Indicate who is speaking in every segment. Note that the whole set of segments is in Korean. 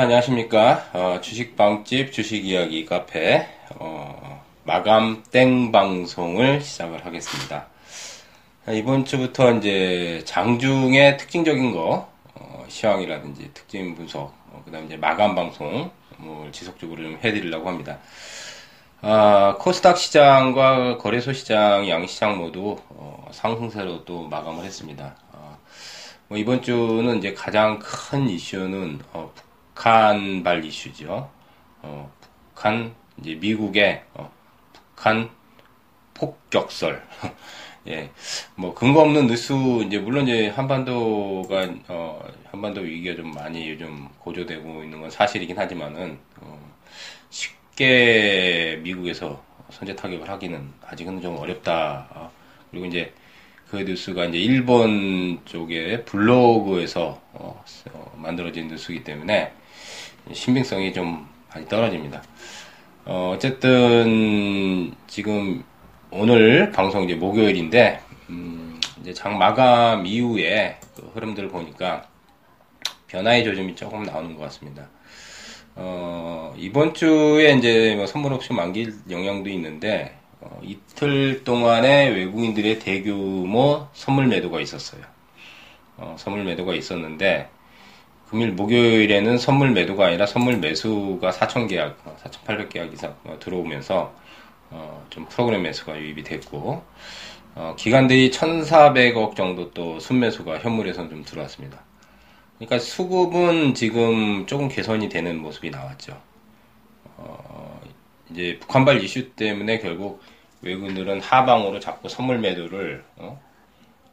Speaker 1: 안녕하십니까. 어, 주식방집 주식이야기 카페, 어, 마감 땡 방송을 시작을 하겠습니다. 이번 주부터 이제 장중의 특징적인 거, 어, 시황이라든지 특징 분석, 어, 그 다음에 이제 마감 방송을 지속적으로 좀 해드리려고 합니다. 아, 코스닥 시장과 거래소 시장, 양시장 모두 어, 상승세로 또 마감을 했습니다. 어, 뭐 이번 주는 이제 가장 큰 이슈는 어, 북한발 이슈죠. 어, 북한 이제 미국의 어, 북한 폭격설. 예, 뭐 근거 없는 뉴스 이제 물론 이제 한반도가 어, 한반도 위기가 좀 많이 요즘 고조되고 있는 건 사실이긴 하지만은 어, 쉽게 미국에서 선제 타격을 하기는 아직은 좀 어렵다. 어, 그리고 이제 그 뉴스가 이제 일본 쪽의 블로그에서 어, 어, 만들어진 뉴스이기 때문에 신빙성이 좀 많이 떨어집니다. 어, 어쨌든 지금 오늘 방송 이제 목요일인데 음, 이제 장 마감 이후에 그 흐름들을 보니까 변화의 조짐이 조금 나오는 것 같습니다. 어, 이번 주에 이제 뭐 선물 옵션 만기 영향도 있는데 어, 이틀 동안에 외국인들의 대규모 선물 매도가 있었어요. 어, 선물 매도가 있었는데 금일 목요일에는 선물 매도가 아니라 선물 매수가 4천 계약, 4,800계약 이상 들어오면서 어, 좀 프로그램 매수가 유입이 됐고 어, 기관들이 1,400억 정도 또 순매수가 현물에선 좀 들어왔습니다. 그러니까 수급은 지금 조금 개선이 되는 모습이 나왔죠. 어, 이제 북한발 이슈 때문에 결국 외국인들은 하방으로 자꾸 선물 매도를 어?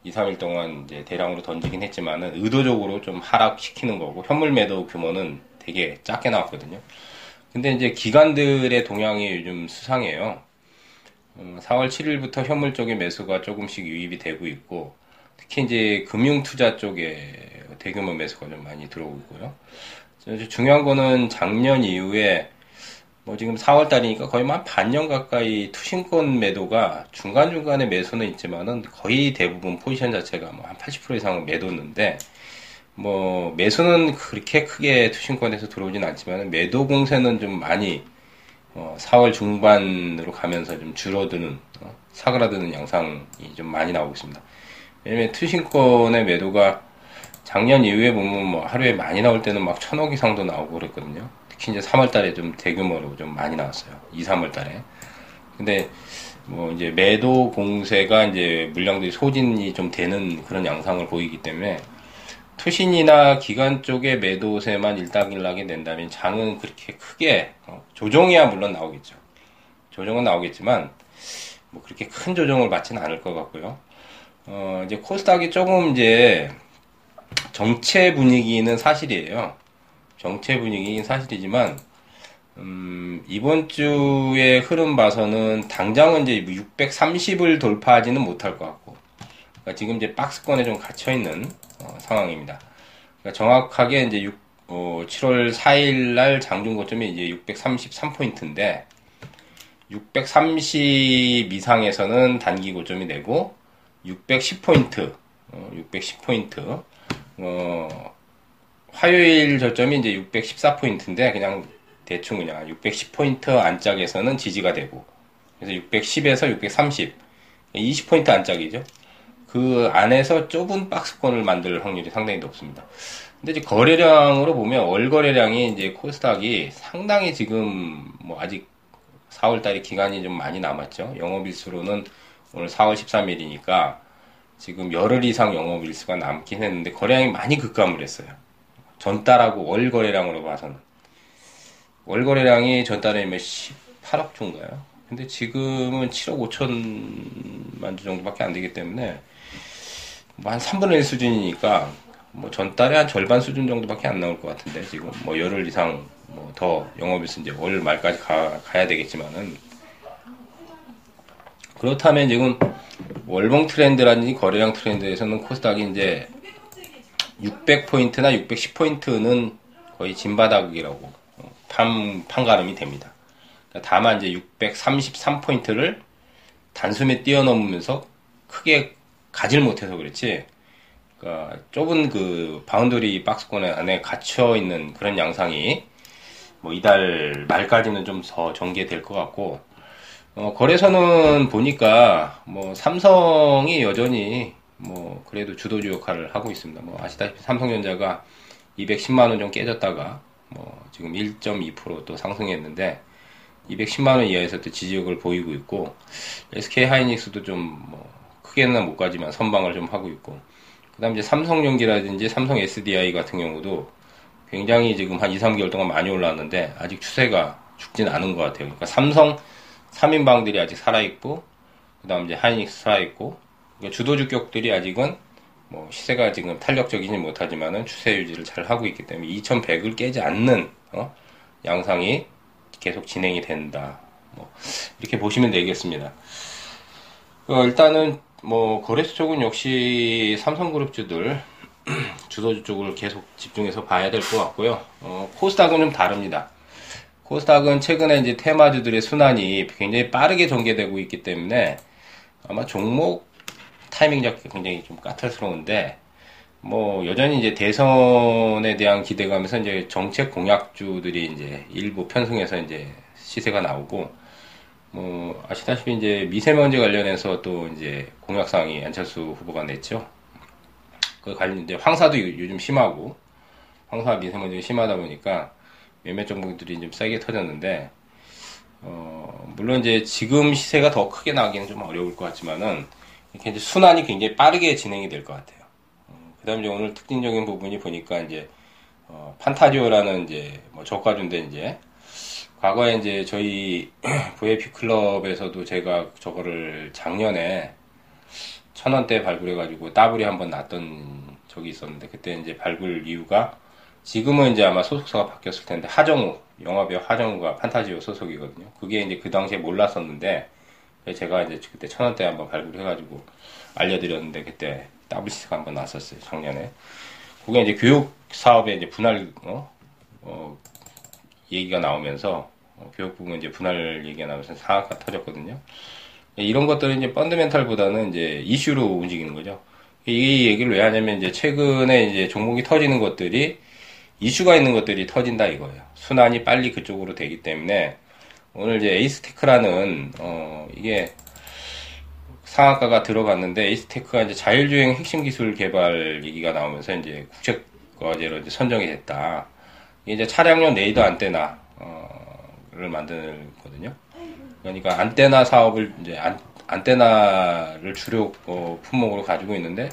Speaker 1: 2, 3일 동안 이제 대량으로 던지긴 했지만은 의도적으로 좀 하락시키는 거고 현물 매도 규모는 되게 작게 나왔거든요. 근데 이제 기관들의 동향이 요즘 수상해요. 4월 음, 7일부터 현물 쪽의 매수가 조금씩 유입이 되고 있고 특히 이제 금융 투자 쪽에 대규모 매수가 좀 많이 들어오고 있고요. 중요한 거는 작년 이후에 뭐 지금 4월 달이니까 거의 한 반년 가까이 투신권 매도가 중간중간에 매수는 있지만은 거의 대부분 포지션 자체가 뭐 한 80% 이상은 매도는데 뭐 매수는 그렇게 크게 투신권에서 들어오진 않지만 매도 공세는 좀 많이 어 4월 중반으로 가면서 좀 줄어드는 어 사그라드는 양상이 좀 많이 나오고 있습니다. 왜냐면 투신권의 매도가 작년 이후에 보면 뭐 하루에 많이 나올 때는 막 천억 이상도 나오고 그랬거든요. 특히 이제 3월 달에 좀 대규모로 좀 많이 나왔어요. 2, 3월 달에. 근데 뭐 이제 매도 공세가 이제 물량들이 소진이 좀 되는 그런 양상을 보이기 때문에 투신이나 기관 쪽의 매도세만 일당일락이 된다면 장은 그렇게 크게 어, 조정이야 물론 나오겠죠. 조정은 나오겠지만 뭐 그렇게 큰 조정을 받지는 않을 것 같고요. 어 이제 코스닥이 조금 이제 정체 분위기는 사실이에요. 정체 분위기인 사실이지만 음, 이번 주의 흐름 봐서는 당장은 이제 630을 돌파하지는 못할 것 같고 그러니까 지금 이제 박스권에 좀 갇혀 있는 어, 상황입니다. 그러니까 정확하게 이제 6, 어, 7월 4일 날 장중 고점이 이제 633포인트인데 630 이상에서는 단기 고점이 되고 610포인트, 어, 610포인트, 어, 화요일 저점이 이제 614포인트인데 그냥 대충 그냥 610포인트 안짝에서는 지지가 되고 그래서 610에서 630 20포인트 안짝이죠. 그 안에서 좁은 박스권을 만들 확률이 상당히 높습니다. 근데 이제 거래량으로 보면 월 거래량이 이제 코스닥이 상당히 지금 뭐 아직 4월 달에 기간이 좀 많이 남았죠. 영업일수로는 오늘 4월 13일이니까 지금 열흘 이상 영업일수가 남긴 했는데 거래량이 많이 급감을 했어요. 전달하고 월 거래량으로 봐서는 월 거래량이 전달이면 18억 정도인가요? 근데 지금은 7억 5천만 주 정도밖에 안 되기 때문에 뭐 한 3분의 1 수준이니까 뭐 전달에 한 절반 수준 정도밖에 안 나올 것 같은데 지금 뭐 열흘 이상 뭐 더 영업일수 이제 월 말까지 가, 가야 되겠지만은 그렇다면 지금 월봉 트렌드라든지 거래량 트렌드에서는 코스닥이 이제 600포인트나 610포인트는 거의 진바닥이라고 어, 판, 판가름이 됩니다. 그러니까 다만 이제 633포인트를 단숨에 뛰어넘으면서 크게 가질 못해서 그렇지 그러니까 좁은 그 boundary 박스권 안에 갇혀 있는 그런 양상이 뭐 이달 말까지는 좀 더 전개될 것 같고 어, 거래소는 보니까 뭐 삼성이 여전히 뭐 그래도 주도주 역할을 하고 있습니다. 뭐 아시다시피 삼성전자가 210만 원 좀 깨졌다가 뭐 지금 1.2%또 상승했는데 210만 원 이하에서 또 지지력을 보이고 있고 SK 하이닉스도 좀 뭐 크게는 못 가지만 선방을 좀 하고 있고 그다음 이제 삼성전기라든지 삼성 SDI 같은 경우도 굉장히 지금 한 2, 3개월 동안 많이 올랐는데 아직 추세가 죽진 않은 것 같아요. 그러니까 삼성 3인방들이 아직 살아있고 그다음 이제 하이닉스 살아있고 그러니까 주도주격들이 아직은 뭐 시세가 지금 탄력적이지 못하지만은 추세 유지를 잘 하고 있기 때문에 2,100을 깨지 않는 어? 양상이 계속 진행이 된다. 뭐 이렇게 보시면 되겠습니다. 어, 일단은 뭐 거래소 쪽은 역시 삼성그룹주들 주도주 쪽을 계속 집중해서 봐야 될 것 같고요. 어, 코스닥은 좀 다릅니다. 코스닥은 최근에 이제 테마주들의 순환이 굉장히 빠르게 전개되고 있기 때문에 아마 종목 타이밍 잡기 굉장히 좀 까탈스러운데 뭐 여전히 이제 대선에 대한 기대감에서 이제 정책 공약주들이 이제 일부 편승해서 이제 시세가 나오고 뭐 아시다시피 이제 미세먼지 관련해서 또 이제 공약 사항이 안철수 후보가 냈죠. 그 관련 이제 황사도 요즘 심하고 황사 미세먼지가 심하다 보니까 몇몇 종목들이 좀 세게 터졌는데 어 물론 이제 지금 시세가 더 크게 나기는 좀 어려울 것 같지만은 이렇게 순환이 굉장히 빠르게 진행이 될 것 같아요. 어, 그다음에 이제 오늘 특징적인 부분이 보니까 이제 어, 판타지오라는 이제 뭐 저가주인데 이제 과거에 이제 저희 VIP 클럽에서도 제가 저거를 작년에 천 원대 발굴해가지고 따블이 한번 났던 적이 있었는데 그때 이제 발굴 이유가 지금은 이제 아마 소속사가 바뀌었을 텐데 하정우 영화배우 하정우가 판타지오 소속이거든요. 그게 이제 그 당시에 몰랐었는데 제가 이제 그때 천 원대 한번 발굴해가지고 알려드렸는데 그때 WC가 한번 나왔었어요 작년에. 그게 이제 교육 사업에 이제 분할 어, 어 얘기가 나오면서 어, 교육 부분 이제 분할 얘기가 나오면서 상하가 터졌거든요. 이런 것들은 이제 펀드멘탈보다는 이제 이슈로 움직이는 거죠. 이 얘기를 왜 하냐면 이제 최근에 이제 종목이 터지는 것들이 이슈가 있는 것들이 터진다 이거예요. 순환이 빨리 그쪽으로 되기 때문에 오늘 이제 에이스테크라는 어 이게 상한가가 들어갔는데 에이스테크가 이제 자율주행 핵심 기술 개발 얘기가 나오면서 이제 국책 과제로 이제 선정이 됐다. 이제 차량용 레이더 안테나를 만드거든요. 그러니까 안테나 사업을 이제 안, 안테나를 주력 어, 품목으로 가지고 있는데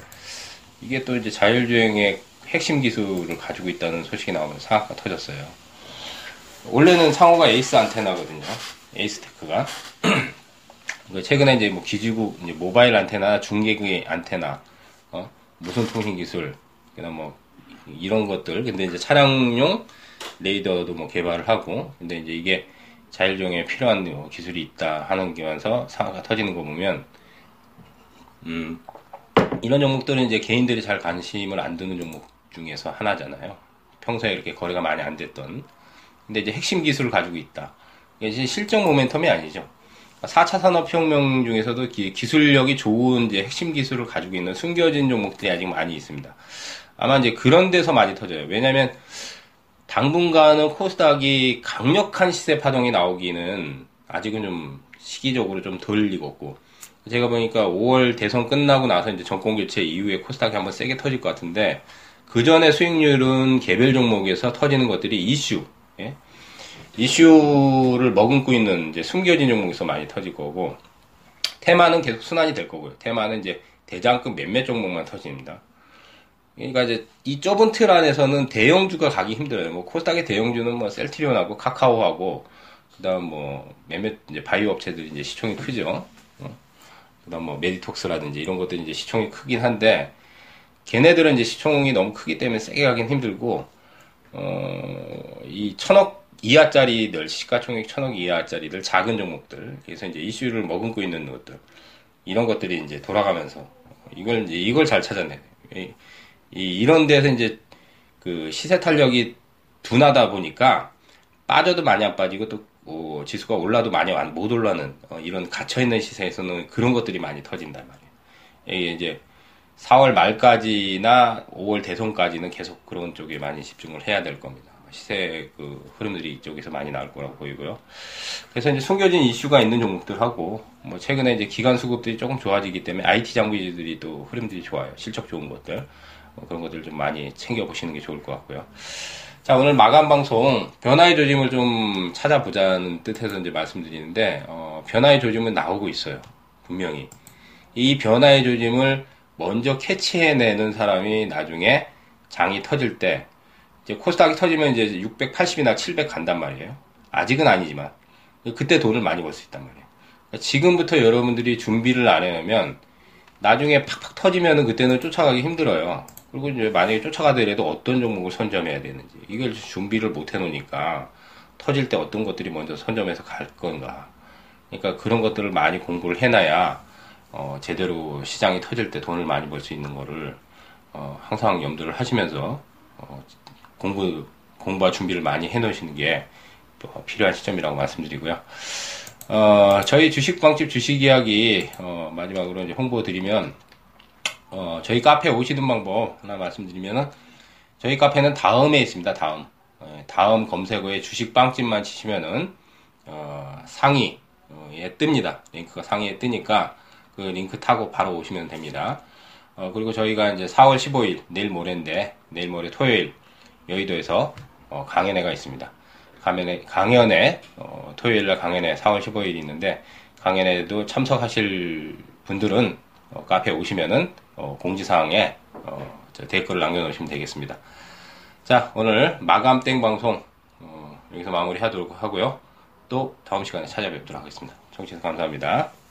Speaker 1: 이게 또 이제 자율주행의 핵심 기술을 가지고 있다는 소식이 나오면서 상한가 터졌어요. 원래는 상호가 에이스 안테나거든요. 에이스 테크가. 최근에 이제 뭐 기지국 이제 모바일 안테나, 중계기 안테나, 어, 무선 통신 기술, 그다음 뭐 이런 것들. 근데 이제 차량용 레이더도 뭐 개발을 하고, 근데 이제 이게 자율주행에 필요한 뭐 기술이 있다 하는 게면서 상하가 터지는 거 보면, 음, 이런 종목들은 이제 개인들이 잘 관심을 안 두는 종목 중에서 하나잖아요. 평소에 이렇게 거래가 많이 안 됐던. 근데 이제 핵심 기술을 가지고 있다. 이게 실적 모멘텀이 아니죠. 4차 산업혁명 중에서도 기 술력이 좋은 이제 핵심 기술을 가지고 있는 숨겨진 종목들이 아직 많이 있습니다. 아마 이제 그런 데서 많이 터져요. 왜냐면 당분간은 코스닥이 강력한 시세 파동이 나오기는 아직은 좀 시기적으로 좀 덜 익었고 제가 보니까 5월 대선 끝나고 나서 이제 정권 교체 이후에 코스닥이 한번 세게 터질 것 같은데 그 전에 수익률은 개별 종목에서 터지는 것들이 이슈, 예? 이슈를 머금고 있는 이제 숨겨진 종목에서 많이 터질 거고 테마는 계속 순환이 될 거고요. 테마는 이제 대장급 몇몇 종목만 터집니다. 그러니까 이제 이 좁은 틀 안에서는 대형주가 가기 힘들어요. 뭐 코스닥의 대형주는 뭐 셀트리온하고 카카오하고 그다음 뭐 몇몇 이제 바이오 업체들이 이제 시총이 크죠. 어? 그다음 뭐 메디톡스라든지 이런 것들이 이제 시총이 크긴 한데 걔네들은 이제 시총이 너무 크기 때문에 세게 가긴 힘들고 어, 이 천억 이하짜리들 시가총액 천억 이하짜리들 작은 종목들 그래서 이제 이슈를 머금고 있는 것들 이런 것들이 이제 돌아가면서 이걸 이제 이걸 잘 찾아내. 이, 이 이런 데서 이제 그 시세 탄력이 둔하다 보니까 빠져도 많이 안 빠지고 또 어, 지수가 올라도 많이 안, 못 올라는 어, 이런 갇혀 있는 시세에서는 그런 것들이 많이 터진단 말이에요. 이게 이제 4월 말까지나 5월 대선까지는 계속 그런 쪽에 많이 집중을 해야 될 겁니다. 시세 그 흐름들이 이쪽에서 많이 나올 거라고 보이고요. 그래서 이제 숨겨진 이슈가 있는 종목들하고 뭐 최근에 이제 기간 수급들이 조금 좋아지기 때문에 IT 장비들이 또 흐름들이 좋아요. 실적 좋은 것들 뭐 그런 것들 좀 많이 챙겨 보시는 게 좋을 것 같고요. 자 오늘 마감 방송 변화의 조짐을 좀 찾아보자는 뜻에서 이제 말씀드리는데 어, 변화의 조짐은 나오고 있어요. 분명히 이 변화의 조짐을 먼저 캐치해내는 사람이 나중에 장이 터질 때 이제 코스닥이 터지면 이제 680이나 700 간단 말이에요. 아직은 아니지만 그때 돈을 많이 벌 수 있단 말이에요. 그러니까 지금부터 여러분들이 준비를 안 해놓으면 나중에 팍팍 터지면은 그때는 쫓아가기 힘들어요. 그리고 이제 만약에 쫓아가더라도 어떤 종목을 선점해야 되는지 이걸 준비를 못 해놓으니까 터질 때 어떤 것들이 먼저 선점해서 갈 건가. 그러니까 그런 것들을 많이 공부를 해놔야 어, 제대로 시장이 터질 때 돈을 많이 벌 수 있는 거를 어, 항상 염두를 하시면서 어, 공부 공부와 준비를 많이 해놓으시는 게 필요한 시점이라고 말씀드리고요. 어, 저희 주식방집 주식 이야기 어, 마지막으로 이제 홍보 드리면 어, 저희 카페 오시는 방법 하나 말씀드리면은 저희 카페는 다음에 있습니다. 다음 어, 다음 검색어에 주식빵집만 치시면은 어, 상위에 뜹니다. 링크가 상위에 뜨니까 그 링크 타고 바로 오시면 됩니다. 어, 그리고 저희가 이제 4월 15일 내일 모레인데 내일 모레 토요일 여의도에서 어, 강연회가 있습니다. 강연회, 강연회 어, 토요일날 강연회 4월 15일 있는데 강연회도 참석하실 분들은 어, 카페 오시면은 어, 공지사항에 어, 댓글을 남겨놓으시면 되겠습니다. 자 오늘 마감 땡 방송 어, 여기서 마무리하도록 하고요. 또 다음 시간에 찾아뵙도록 하겠습니다. 청취해서 감사합니다.